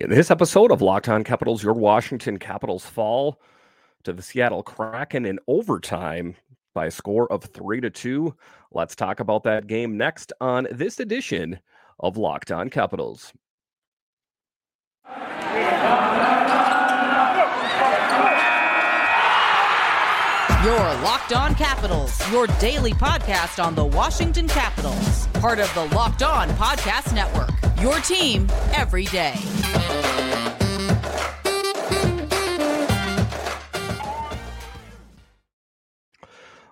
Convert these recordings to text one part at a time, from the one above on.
In this episode of Locked On Capitals, your Washington Capitals fall to the Seattle Kraken in overtime by a score of three to two. Let's talk about that game next on this edition of Locked On Capitals. Your Locked On Capitals, your daily podcast on the Washington Capitals, part of the Locked On Podcast Network. Your team every day.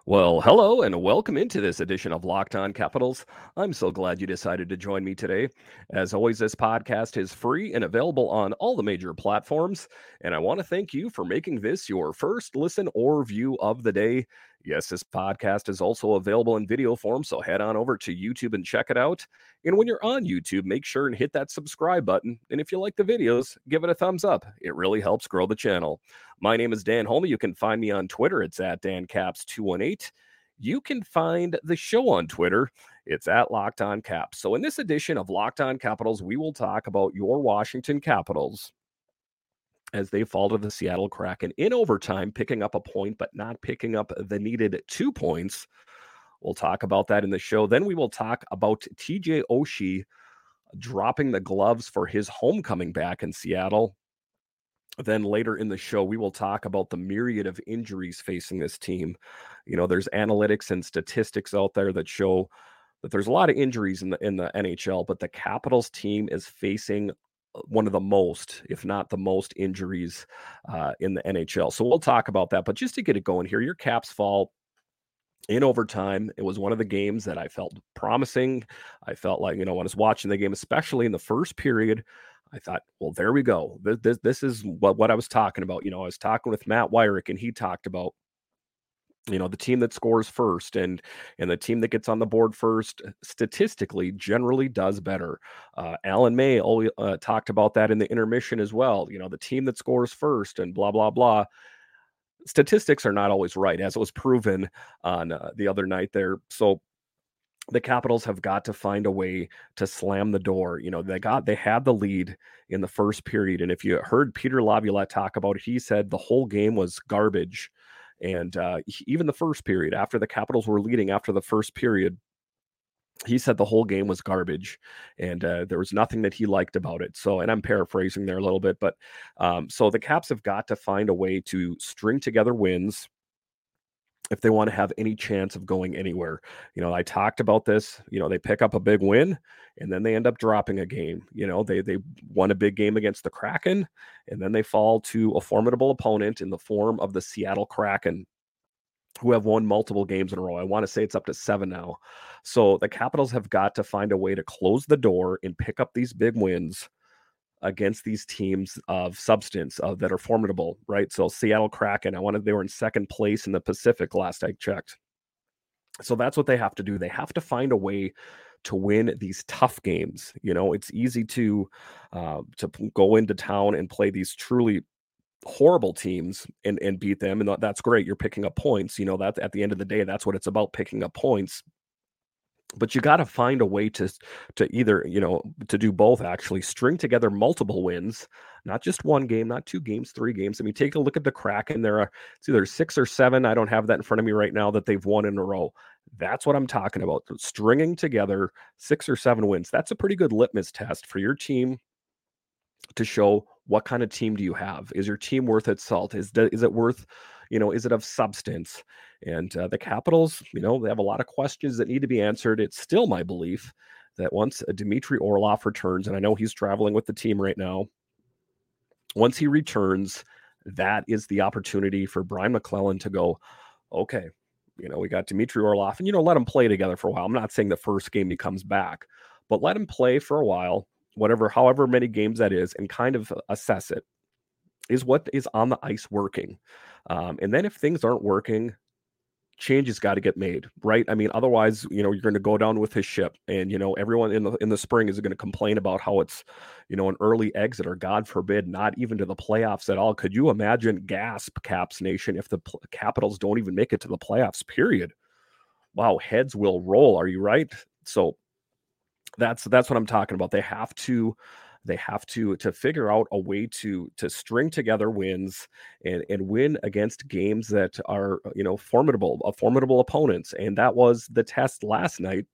Well, hello and welcome into this edition of Locked On Capitals. I'm so glad you decided to join me today. As always, this podcast is free and available on all the major platforms. And I want to thank you for making this your first listen or view of the day. Yes, this podcast is also available in video form, so head on over to YouTube and check it out. And when you're on YouTube, make sure and hit that subscribe button. And if you like the videos, give it a thumbs up. It really helps grow the channel. My name is Dan Holme. You can find me on Twitter. It's at DanCaps218. You can find the show on Twitter. It's at Locked On Caps. So in this edition of Locked On Capitals, we will talk about your Washington Capitals as they fall to the Seattle Kraken in overtime, picking up a point, but not picking up the needed two points. We'll talk about that in the show. Then we will talk about TJ Oshie dropping the gloves for his homecoming back in Seattle. Then later in the show, we will talk about the myriad of injuries facing this team. You know, there's analytics and statistics out there that show that there's a lot of injuries in the in the NHL, but the Capitals team is facing one of the most, if not the most, injuries uh, in the NHL. So we'll talk about that. But just to get it going here, your Caps fall in overtime. It was one of the games that I felt promising. I felt like, you know, when I was watching the game, especially in the first period, I thought, well, there we go. This, this, this is what, what I was talking about. You know, I was talking with Matt Weyrich, and he talked about you know the team that scores first and and the team that gets on the board first uh, statistically generally does better. Uh, alan may always uh, talked about that in the intermission as well you know the team that scores first and blah blah blah. Statistics are not always right as it was proven on uh, the other night there. So the capitals have got to find a way to slam the door you know they got they had the lead in the first period and if you heard peter laviolette talk about it he said the whole game was garbage and uh, even the first period, after the Capitals were leading after the first period, he said the whole game was garbage and uh, there was nothing that he liked about it. So, and I'm paraphrasing there a little bit, but um, so the Caps have got to find a way to string together wins if they want to have any chance of going anywhere. You know, I talked about this. You know, they pick up a big win and then they end up dropping a game. You know, they they won a big game against the Kraken and then they fall to a formidable opponent in the form of the Seattle Kraken who have won multiple games in a row. I want to say it's up to 7 now. So the Capitals have got to find a way to close the door and pick up these big wins against these teams of substance uh, that are formidable, right? So Seattle Kraken, I wanted they were in second place in the Pacific last I checked. So that's what they have to do. They have to find a way to win these tough games. You know, it's easy to uh, to go into town and play these truly horrible teams and and beat them, and that's great. You're picking up points. You know that at the end of the day, that's what it's about: picking up points but you got to find a way to to either you know to do both actually string together multiple wins not just one game not two games three games. I mean take a look at the kraken there are it's either six or seven i don't have that in front of me right now that they've won in a row. That's what i'm talking about stringing together six or seven wins. That's a pretty good litmus test for your team to show what kind of team do you have? Is your team worth its salt? Is, is it worth you know, is it of substance? And uh, the Capitals, you know, they have a lot of questions that need to be answered. It's still my belief that once uh, Dmitry Orlov returns, and I know he's traveling with the team right now, once he returns, that is the opportunity for Brian MacLellan to go, okay, you know, we got Dmitry Orlov, and you know, let him play together for a while. I'm not saying the first game he comes back, but let him play for a while, whatever, however many games that is, and kind of assess it. Is what is on the ice working? Um, and then if things aren't working, changes got to get made, right? I mean, otherwise, you know, you're going to go down with his ship, and you know, everyone in the in the spring is going to complain about how it's, you know, an early exit or God forbid, not even to the playoffs at all. Could you imagine, gasp, Caps Nation, if the Capitals don't even make it to the playoffs? Period. Wow, heads will roll. Are you right? So that's that's what I'm talking about. They have to they have to to figure out a way to to string together wins and and win against games that are you know formidable, a formidable opponents. And that was the test last night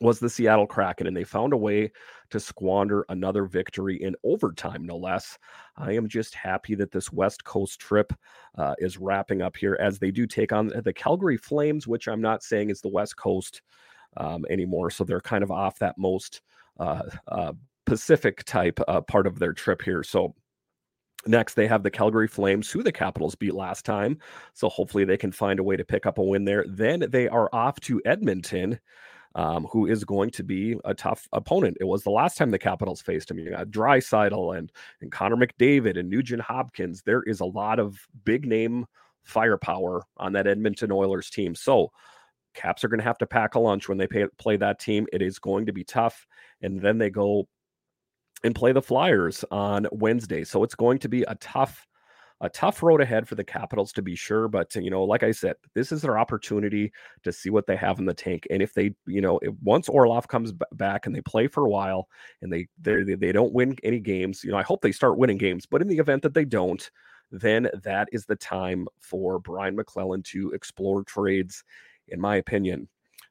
was the Seattle Kraken, and they found a way to squander another victory in overtime, no less. I am just happy that this West Coast trip uh, is wrapping up here as they do take on the Calgary Flames, which I'm not saying is the West Coast um, anymore. So they're kind of off that most uh, uh, Pacific type uh, part of their trip here. So Next, they have the Calgary Flames, who the Capitals beat last time. So hopefully they can find a way to pick up a win there. Then they are off to Edmonton um, who is going to be a tough opponent. It was the last time the Capitals faced him. You got Draisaitl and and Connor McDavid and Nugent Hopkins. There is a lot of big name firepower on that Edmonton Oilers team. So Caps are going to have to pack a lunch when they pay, play that team. It is going to be tough, and then they go and play the Flyers on Wednesday. So it's going to be a tough a tough road ahead for the Capitals to be sure. But you know, like I said, this is their opportunity to see what they have in the tank. And if they, you know, if once Orlov comes b- back and they play for a while and they they they don't win any games, you know, I hope they start winning games. But in the event that they don't, then that is the time for Brian MacLellan to explore trades. In my opinion,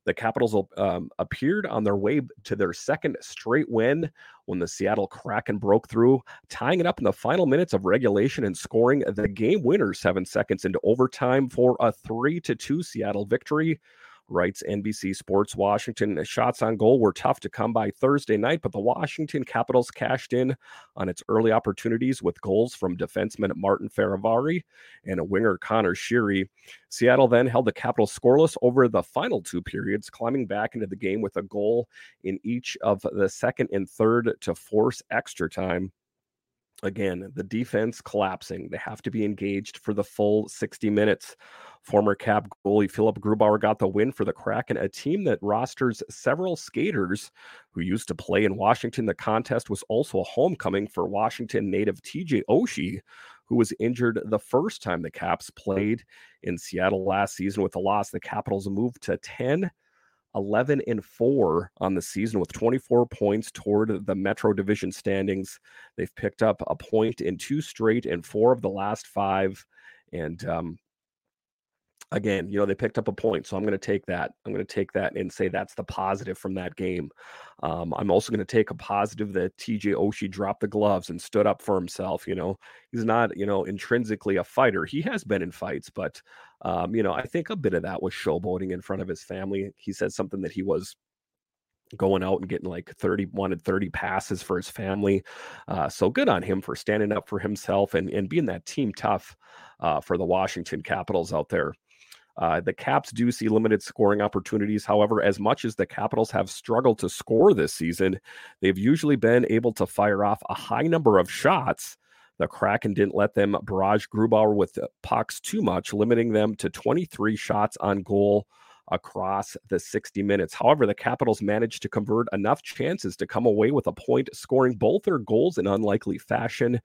the Capitals um, appeared on their way to their second straight win when the Seattle Kraken broke through, tying it up in the final minutes of regulation and scoring the game winner seven seconds into overtime for a 3 to 2 Seattle victory writes NBC Sports Washington. Shots on goal were tough to come by Thursday night, but the Washington Capitals cashed in on its early opportunities with goals from defenseman Martin Fehervary and winger Connor Sheary. Seattle then held the Capitals scoreless over the final two periods, climbing back into the game with a goal in each of the second and third to force extra time again, the defense collapsing. They have to be engaged for the full 60 minutes. Former Cap goalie Philipp Grubauer got the win for the Kraken, a team that rosters several skaters who used to play in Washington. The contest was also a homecoming for Washington native TJ Oshie, who was injured the first time the Caps played in Seattle last season. With the loss, the Capitals moved to 10 11 and 4 on the season with 24 points toward the Metro Division standings. They've picked up a point in two straight and four of the last five. And um, again, you know, they picked up a point. So I'm going to take that. I'm going to take that and say that's the positive from that game. Um, I'm also going to take a positive that TJ Oshie dropped the gloves and stood up for himself. You know, he's not, you know, intrinsically a fighter. He has been in fights, but, um, you know, I think a bit of that was showboating in front of his family. He said something that he was going out and getting like 30 wanted 30 passes for his family uh, so good on him for standing up for himself and, and being that team tough uh, for the washington capitals out there uh, the Caps do see limited scoring opportunities. However, as much as the Capitals have struggled to score this season, they've usually been able to fire off a high number of shots. The Kraken didn't let them barrage Grubauer with pucks too much, limiting them to 23 shots on goal across the 60 minutes. However, the Capitals managed to convert enough chances to come away with a point, scoring both their goals in unlikely fashion.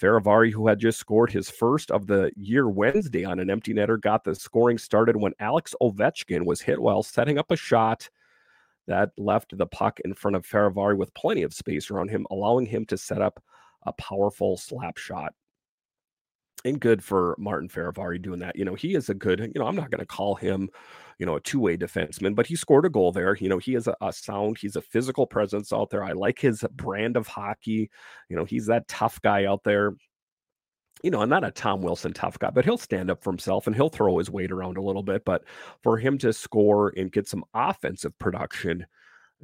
Fehervary, who had just scored his first of the year Wednesday on an empty netter, got the scoring started when Alex Ovechkin was hit while setting up a shot that left the puck in front of Fehervary with plenty of space around him, allowing him to set up a powerful slap shot. And good for Martin Fehervary doing that. You know, he is a good, you know, I'm not going to call him you know, a two way defenseman, but he scored a goal there. You know, he is a, a, sound, he's a physical presence out there. I like his brand of hockey. You know, he's that tough guy out there. You know, I'm not a Tom Wilson tough guy, but he'll stand up for himself and he'll throw his weight around a little bit. But for him to score and get some offensive production,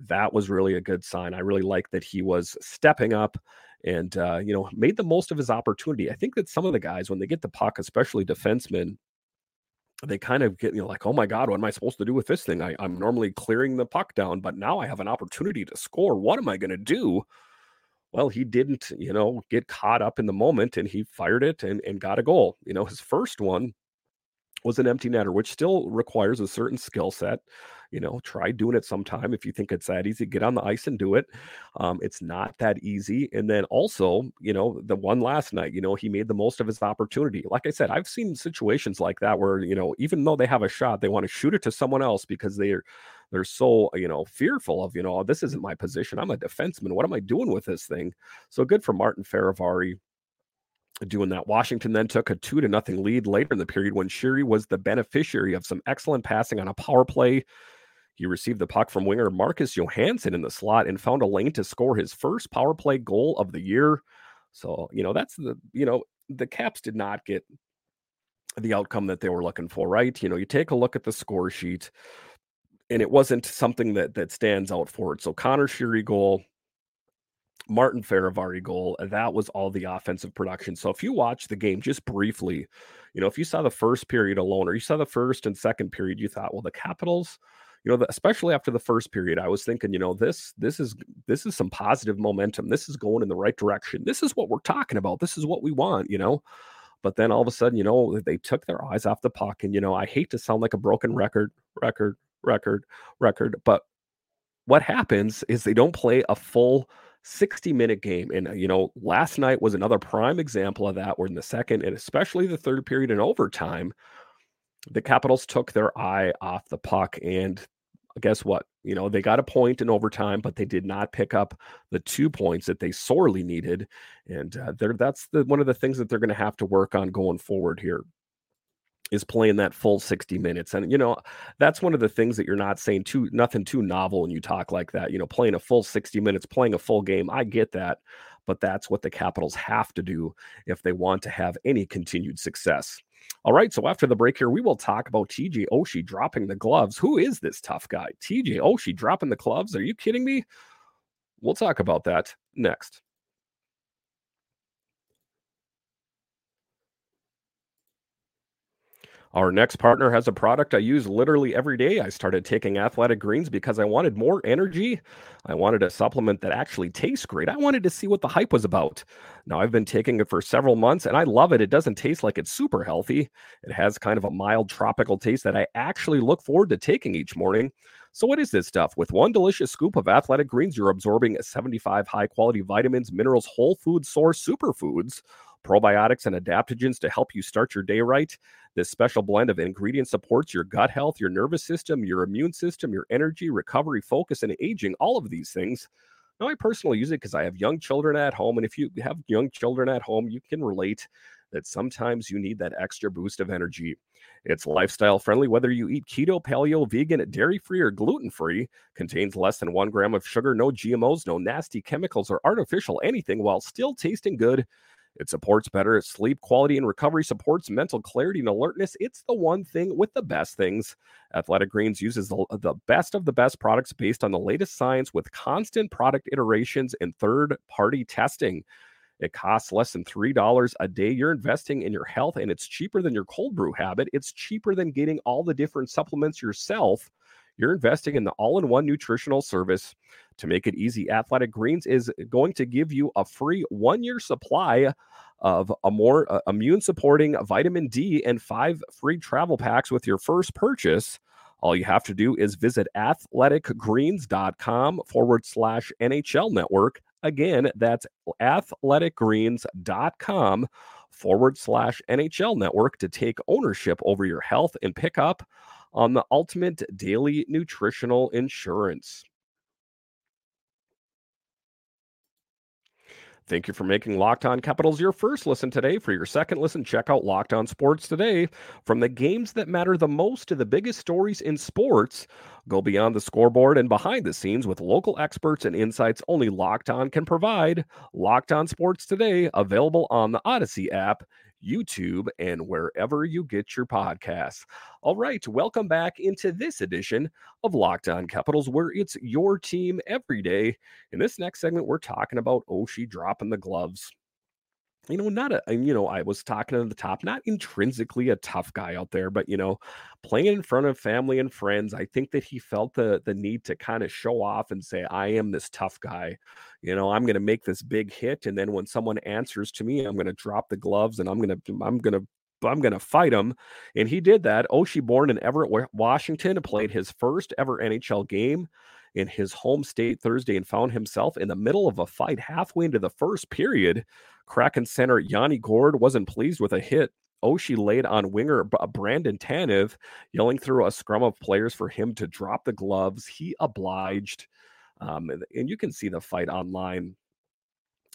that was really a good sign. I really like that he was stepping up and uh, you know made the most of his opportunity. I think that some of the guys when they get the puck, especially defensemen, they kind of get you know like oh my god what am i supposed to do with this thing? I, i'm normally clearing the puck down but now i have an opportunity to score. What am i going to do? Well he didn't you know get caught up in the moment and he fired it and, and got a goal. You know his first one was an empty netter which still requires a certain skill set you know try doing it sometime if you think it's that easy get on the ice and do it um, it's not that easy and then also you know the one last night you know he made the most of his opportunity like i said i've seen situations like that where you know even though they have a shot they want to shoot it to someone else because they're they're so you know fearful of you know oh, this isn't my position. I'm a defenseman. What am I doing with this thing? So good for Martin Fehervary doing that. Washington then took a two to nothing lead later in the period when Sheary was the beneficiary of some excellent passing on a power play. He received the puck from winger Marcus Johansson in the slot and found a lane to score his first power play goal of the year. So, you know, that's the, you know, the Caps did not get the outcome that they were looking for, right? You know, you take a look at the score sheet and it wasn't something that that stands out for it. So Connor Sheary goal, Martin Fehervary goal, that was all the offensive production. So if you watch the game just briefly, you know, if you saw the first period alone or you saw the first and second period, you thought, well, the Capitals, you know, the, especially after the first period, I was thinking, you know, this this is this is some positive momentum. This is going in the right direction. This is what we're talking about. This is what we want, you know. But then all of a sudden, you know, they took their eyes off the puck. And, you know, I hate to sound like a broken record, record, record, record, but what happens is they don't play a full 60 minute game. And, uh, you know, last night was another prime example of that, where in the second and especially the third period in overtime, the Capitals took their eye off the puck. And guess what? You know, they got a point in overtime, but they did not pick up the two points that they sorely needed. And uh, that's the one of the things that they're going to have to work on going forward here is playing that full 60 minutes. And, you know, that's one of the things that you're not saying too, nothing too novel when you talk like that. You know, playing a full 60 minutes, playing a full game. I get that. But that's what the Capitals have to do if they want to have any continued success. All right, so after the break here, we will talk about TJ Oshie dropping the gloves. Who is this tough guy? TJ Oshie dropping the gloves? Are you kidding me? We'll talk about that next. Our next partner has a product I use literally every day. I started taking athletic greens because I wanted more energy. I wanted a supplement that actually tastes great. I wanted to see what the hype was about. Now, I've been taking it for several months and I love it. It doesn't taste like it's super healthy, it has kind of a mild tropical taste that I actually look forward to taking each morning. So, what is this stuff? With one delicious scoop of athletic greens, you're absorbing 75 high quality vitamins, minerals, whole food source superfoods probiotics and adaptogens to help you start your day right. This special blend of ingredients supports your gut health, your nervous system, your immune system, your energy, recovery, focus, and aging, all of these things. Now, I personally use it because I have young children at home. And if you have young children at home, you can relate that sometimes you need that extra boost of energy. It's lifestyle friendly, whether you eat keto, paleo, vegan, dairy free, or gluten free, contains less than one gram of sugar, no GMOs, no nasty chemicals or artificial anything while still tasting good. It supports better sleep quality and recovery, supports mental clarity and alertness. It's the one thing with the best things. Athletic Greens uses the, the best of the best products based on the latest science with constant product iterations and third party testing. It costs less than $3 a day. You're investing in your health and it's cheaper than your cold brew habit. It's cheaper than getting all the different supplements yourself. You're investing in the all in one nutritional service. To make it easy, Athletic Greens is going to give you a free one year supply of a more uh, immune supporting vitamin D and five free travel packs with your first purchase. All you have to do is visit athleticgreens.com forward slash NHL network. Again, that's athleticgreens.com forward slash NHL network to take ownership over your health and pick up on the ultimate daily nutritional insurance. Thank you for making Locked On Capitals your first listen today. For your second listen, check out Locked On Sports today. From the games that matter the most to the biggest stories in sports, go beyond the scoreboard and behind the scenes with local experts and insights only Locked On can provide. Locked On Sports today, available on the Audacy app YouTube, and wherever you get your podcasts. All right, welcome back into this edition of Locked On Capitals, where it's your team every day. In this next segment, we're talking about Oshie dropping the gloves you know, not a, you know, I was talking at the top, not intrinsically a tough guy out there, but you know, playing in front of family and friends, I think that he felt the the need to kind of show off and say, I am this tough guy. You know, I'm gonna make this big hit. And then when someone answers to me, I'm gonna drop the gloves and I'm gonna I'm gonna I'm going to fight him. And he did that. Oshie, born in Everett, Washington, played his first ever NHL game in his home state Thursday and found himself in the middle of a fight halfway into the first period. Kraken center Yanni Gourde wasn't pleased with a hit Oshie laid on winger Brandon Tanev, yelling through a scrum of players for him to drop the gloves. He obliged. Um, and, and you can see the fight online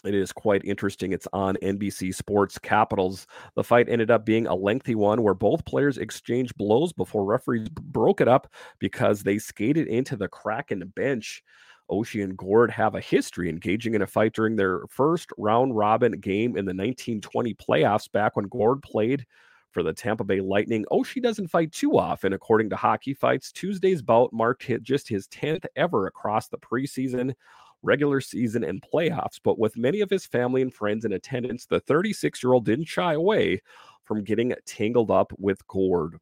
it is quite interesting. It's on NBC Sports Capitals. The fight ended up being a lengthy one where both players exchanged blows before referees broke it up because they skated into the Kraken bench. Oshie and Gourde have a history engaging in a fight during their first round robin game in the 1920 playoffs back when Gourde played for the Tampa Bay Lightning. Oshie doesn't fight too often, according to Hockey Fights. Tuesday's bout marked just his 10th ever across the preseason regular season, and playoffs. But with many of his family and friends in attendance, the 36 year old didn't shy away from getting tangled up with Gourde.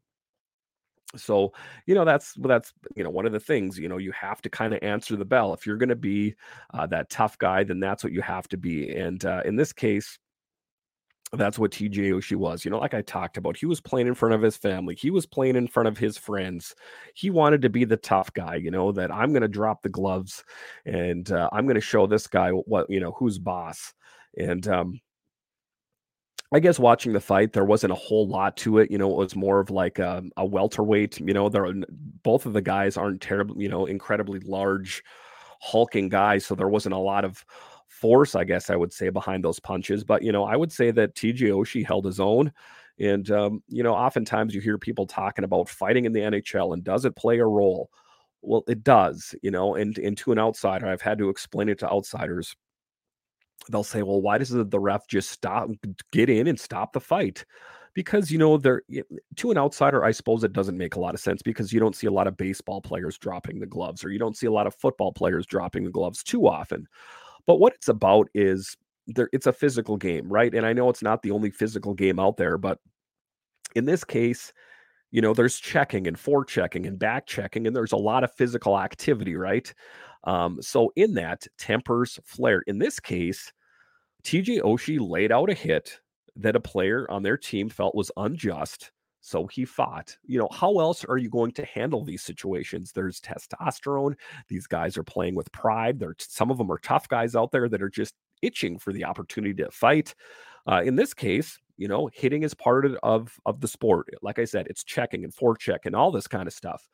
So, you know, that's that's you know one of the things. You know, you have to kind of answer the bell if you're going to be uh, that tough guy. Then that's what you have to be. And uh, in this case, that's what TJ Oshie was. You know, like I talked about, he was playing in front of his family. He was playing in front of his friends. He wanted to be the tough guy, you know, that I'm going to drop the gloves and uh, I'm going to show this guy what, you know, who's boss. And um, I guess watching the fight, there wasn't a whole lot to it. You know, it was more of like a, a welterweight. You know, there both of the guys aren't terribly, you know, incredibly large, hulking guys. So there wasn't a lot of force, I guess I would say, behind those punches. But, you know, I would say that TJ Oshie held his own. And, um, you know, oftentimes you hear people talking about fighting in the NHL and does it play a role? Well, it does, you know, and, and to an outsider, I've had to explain it to outsiders. They'll say, well, why does the ref just stop, get in and stop the fight? because you know they're to an outsider i suppose it doesn't make a lot of sense because you don't see a lot of baseball players dropping the gloves or you don't see a lot of football players dropping the gloves too often but what it's about is there it's a physical game, right? And I know it's not the only physical game out there, but in this case, you know, there's checking and forechecking and back checking, and there's a lot of physical activity, right? Um, so in that, tempers flare. In this case, TJ Oshie laid out a hit that a player on their team felt was unjust so he fought. You know, how else are you going to handle these situations? There's testosterone. These guys are playing with pride. There, some of them are tough guys out there that are just itching for the opportunity to fight. Uh, in this case, you know, hitting is part of, of the sport. Like I said, it's checking and forecheck and all this kind of stuff.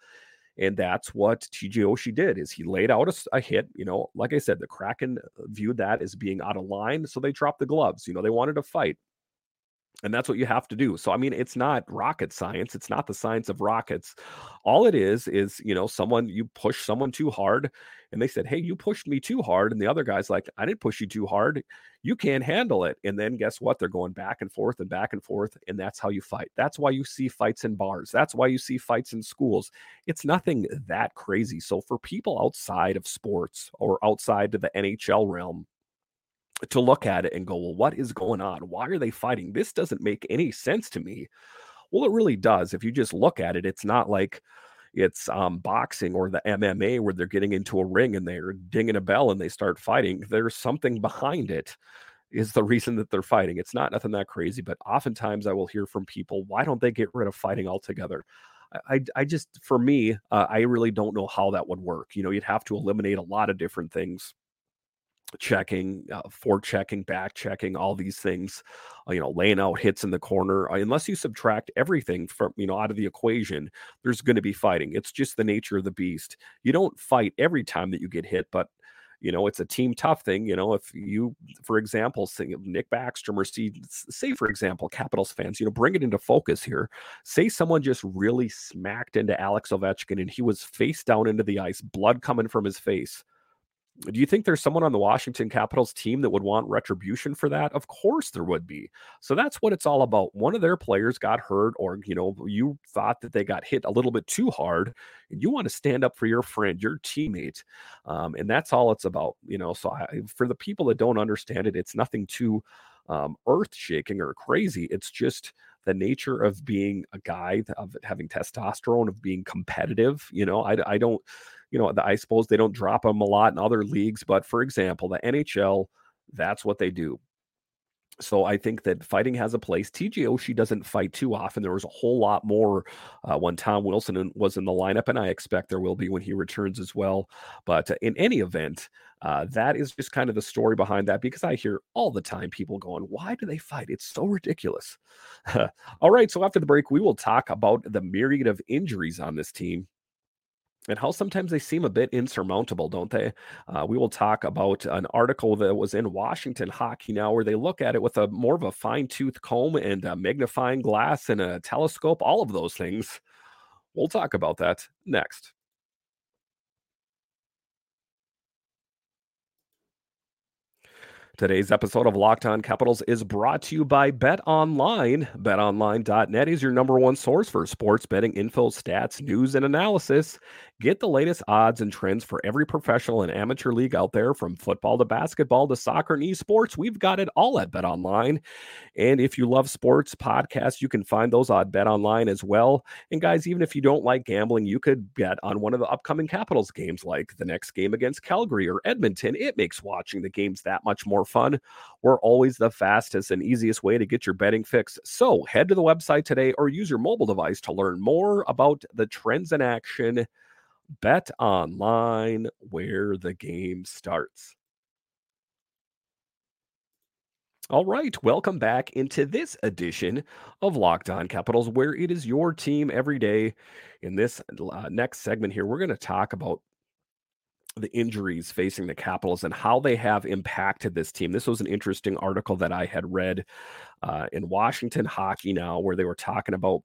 And that's what TJ Oshie did is he laid out a, a, hit. You know, like I said, the Kraken uh, viewed that as being out of line, so they dropped the gloves. You know, they wanted to fight and that's what you have to do so i mean it's not rocket science it's not the science of rockets all it is is you know someone you push someone too hard and they said hey you pushed me too hard and the other guy's like i didn't push you too hard you can't handle it and then guess what they're going back and forth and back and forth and that's how you fight that's why you see fights in bars that's why you see fights in schools it's nothing that crazy so for people outside of sports or outside of the nhl realm to look at it and go, well, what is going on? Why are they fighting? This doesn't make any sense to me. Well, it really does. If you just look at it, it's not like it's um, boxing or the MMA where they're getting into a ring and they're dinging a bell and they start fighting. There's something behind it, is the reason that they're fighting. It's not nothing that crazy, but oftentimes I will hear from people, why don't they get rid of fighting altogether? I, I just, for me, uh, I really don't know how that would work. You know, you'd have to eliminate a lot of different things checking, uh, for checking, back checking, all these things, uh, you know, laying out hits in the corner. Uh, unless you subtract everything from, you know, out of the equation, there's going to be fighting. It's just the nature of the beast. You don't fight every time that you get hit, but you know it's a team tough thing you know if you for example say nick backstrom or see, say for example capitals fans you know bring it into focus here say someone just really smacked into alex ovechkin and he was face down into the ice blood coming from his face do you think there's someone on the Washington Capitals team that would want retribution for that? Of course there would be. So that's what it's all about. One of their players got hurt, or you know, you thought that they got hit a little bit too hard, and you want to stand up for your friend, your teammate, um, and that's all it's about. You know, so I, for the people that don't understand it, it's nothing too um, earth shaking or crazy. It's just the nature of being a guy, of having testosterone, of being competitive. You know, I, I don't you know, I suppose they don't drop them a lot in other leagues, but for example, the NHL, that's what they do. so I think that fighting has a place. TJ Oshie doesn't fight too often. There was a whole lot more uh, when Tom Wilson was in the lineup, and I expect there will be when he returns as well. But uh, in any event, uh, that is just kind of the story behind that because I hear all the time people going, Why do they fight? It's so ridiculous. all right. So after the break, we will talk about the myriad of injuries on this team and how sometimes they seem a bit insurmountable, don't they? Uh, we will talk about an article that was in Washington Hockey Now, where they look at it with a more of a fine tooth comb and a magnifying glass and a telescope, all of those things. We'll talk about that next. Today's episode of Locked On Capitals is brought to you by Bet Online. BetOnline.net is your number one source for sports betting info, stats, news, and analysis. Get the latest odds and trends for every professional and amateur league out there, from football to basketball to soccer and esports. We've got it all at Bet Online. And if you love sports podcasts, you can find those on Bet Online as well. And guys, even if you don't like gambling, you could bet on one of the upcoming Capitals games, like the next game against Calgary or Edmonton. It makes watching the games that much more fun. We're always the fastest and easiest way to get your betting fix. So head to the website today or use your mobile device to learn more about the trends in action Bet online where the game starts. All right, welcome back into this edition of Locked On Capitals, where it is your team every day. In this uh, next segment here, we're going to talk about the injuries facing the Capitals and how they have impacted this team. This was an interesting article that I had read uh, in Washington Hockey Now, where they were talking about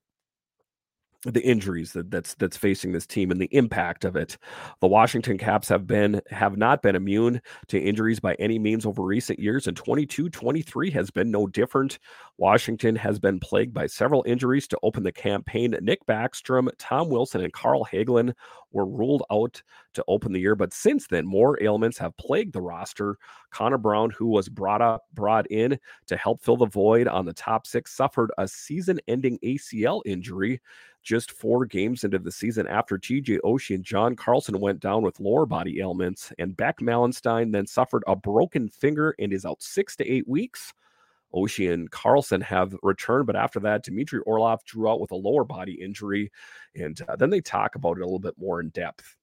the injuries that, that's that's facing this team and the impact of it. The Washington Caps have been have not been immune to injuries by any means over recent years and 22-23 has been no different. Washington has been plagued by several injuries to open the campaign. Nick Backstrom, Tom Wilson and Carl Hagelin were ruled out to open the year, but since then more ailments have plagued the roster. Connor Brown, who was brought up brought in to help fill the void on the top 6, suffered a season-ending ACL injury just four games into the season after TJ Oshie and John Carlson went down with lower body ailments, and Beck Malenstyn then suffered a broken finger and is out six to eight weeks. Oshie and Carlson have returned, but after that, Dmitry Orlov drew out with a lower body injury, and uh, then they talk about it a little bit more in depth.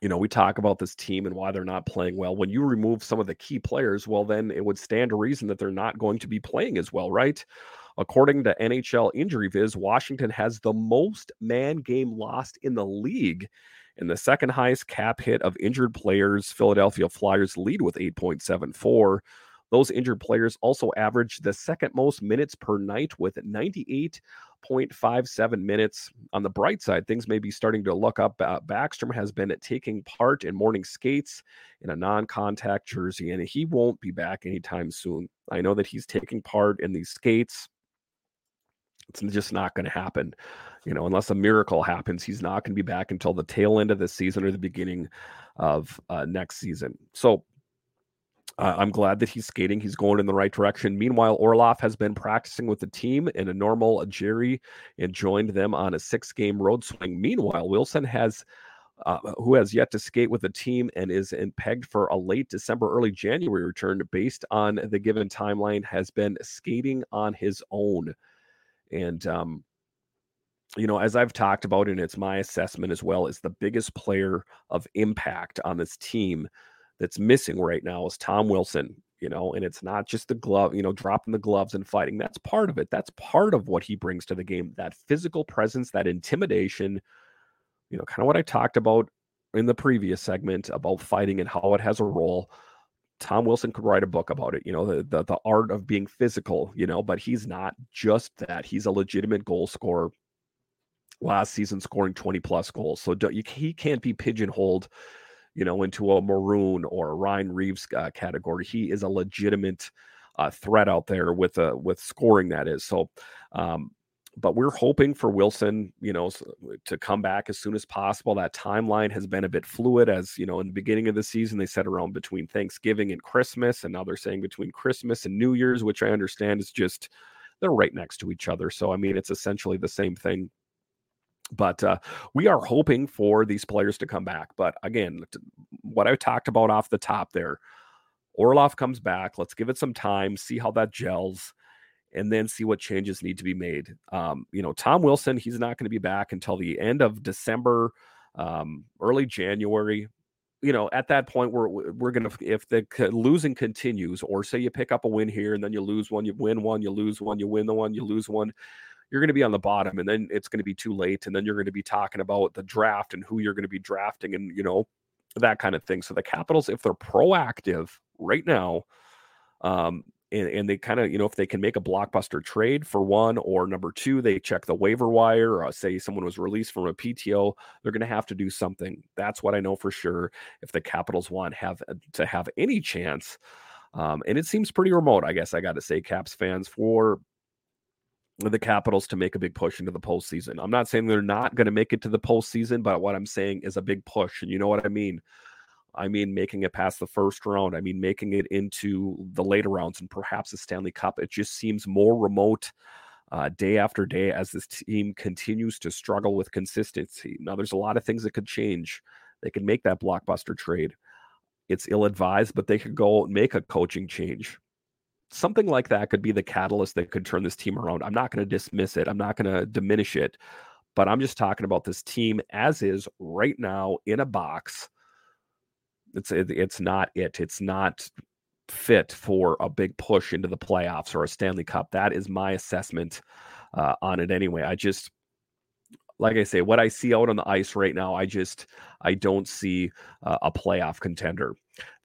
You know, we talk about this team and why they're not playing well. When you remove some of the key players, well, then it would stand to reason that they're not going to be playing as well, right? According to NHL Injury Viz, Washington has the most man game lost in the league. And the second highest cap hit of injured players, Philadelphia Flyers lead with 8.74. Those injured players also average the second most minutes per night with 98.57 minutes. On the bright side, things may be starting to look up. Uh, Backstrom has been taking part in morning skates in a non contact jersey, and he won't be back anytime soon. I know that he's taking part in these skates it's just not going to happen. You know, unless a miracle happens, he's not going to be back until the tail end of the season or the beginning of uh, next season. So uh, I'm glad that he's skating. He's going in the right direction. Meanwhile, Orlov has been practicing with the team in a normal Jerry and joined them on a six game road swing. Meanwhile, Wilson has. Uh, who has yet to skate with the team and is in pegged for a late December, early January return based on the given timeline, has been skating on his own. And, um, you know, as I've talked about, and it's my assessment as well, is the biggest player of impact on this team that's missing right now is Tom Wilson. You know, and it's not just the glove, you know, dropping the gloves and fighting. That's part of it. That's part of what he brings to the game. That physical presence, that intimidation, you know, kind of what I talked about in the previous segment about fighting and how it has a role. Tom Wilson could write a book about it, you know, the, the, the art of being physical, you know, but he's not just that. He's a legitimate goal scorer. Last season, scoring 20 plus goals. So you, he can't be pigeonholed, you know, into a maroon or a Ryan Reaves uh, category. He is a legitimate uh, threat out there with a with scoring. That is so. Um, but we're hoping for Wilson, you know, to come back as soon as possible. That timeline has been a bit fluid, as you know, in the beginning of the season they said around between Thanksgiving and Christmas, and now they're saying between Christmas and New Year's, which I understand is just they're right next to each other. So I mean, it's essentially the same thing. But uh, we are hoping for these players to come back. But again, what I talked about off the top there, Orlov comes back. Let's give it some time, see how that gels, and then see what changes need to be made. Um, you know, Tom Wilson, he's not going to be back until the end of December, um, early January. You know, at that point, we're we're gonna if the losing continues, or say you pick up a win here and then you lose one, you win one, you lose one, you win the one, you lose one you're going to be on the bottom and then it's going to be too late and then you're going to be talking about the draft and who you're going to be drafting and you know that kind of thing. So the capitals if they're proactive right now um and, and they kind of you know if they can make a blockbuster trade for one or number two they check the waiver wire or uh, say someone was released from a pto they're going to have to do something. That's what i know for sure if the capitals want have uh, to have any chance um, and it seems pretty remote i guess i got to say caps fans for the Capitals to make a big push into the postseason. I'm not saying they're not going to make it to the postseason, but what I'm saying is a big push. And you know what I mean? I mean, making it past the first round. I mean, making it into the later rounds and perhaps the Stanley Cup. It just seems more remote uh, day after day as this team continues to struggle with consistency. Now, there's a lot of things that could change. They could make that blockbuster trade. It's ill advised, but they could go make a coaching change something like that could be the catalyst that could turn this team around. I'm not going to dismiss it. I'm not going to diminish it, but I'm just talking about this team as is right now in a box. It's it, it's not it. It's not fit for a big push into the playoffs or a Stanley Cup. That is my assessment uh, on it anyway. I just like I say, what I see out on the ice right now, I just I don't see uh, a playoff contender.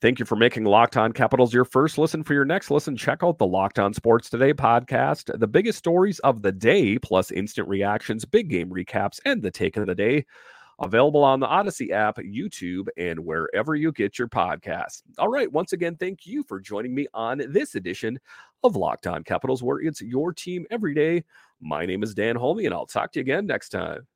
Thank you for making Locked On Capitals your first listen. For your next listen, check out the Locked On Sports Today podcast, the biggest stories of the day, plus instant reactions, big game recaps, and the take of the day. Available on the Audacy app, YouTube, and wherever you get your podcasts. All right. Once again, thank you for joining me on this edition of Locked On Capitals, where it's your team every day. My name is Dan Holme, and I'll talk to you again next time.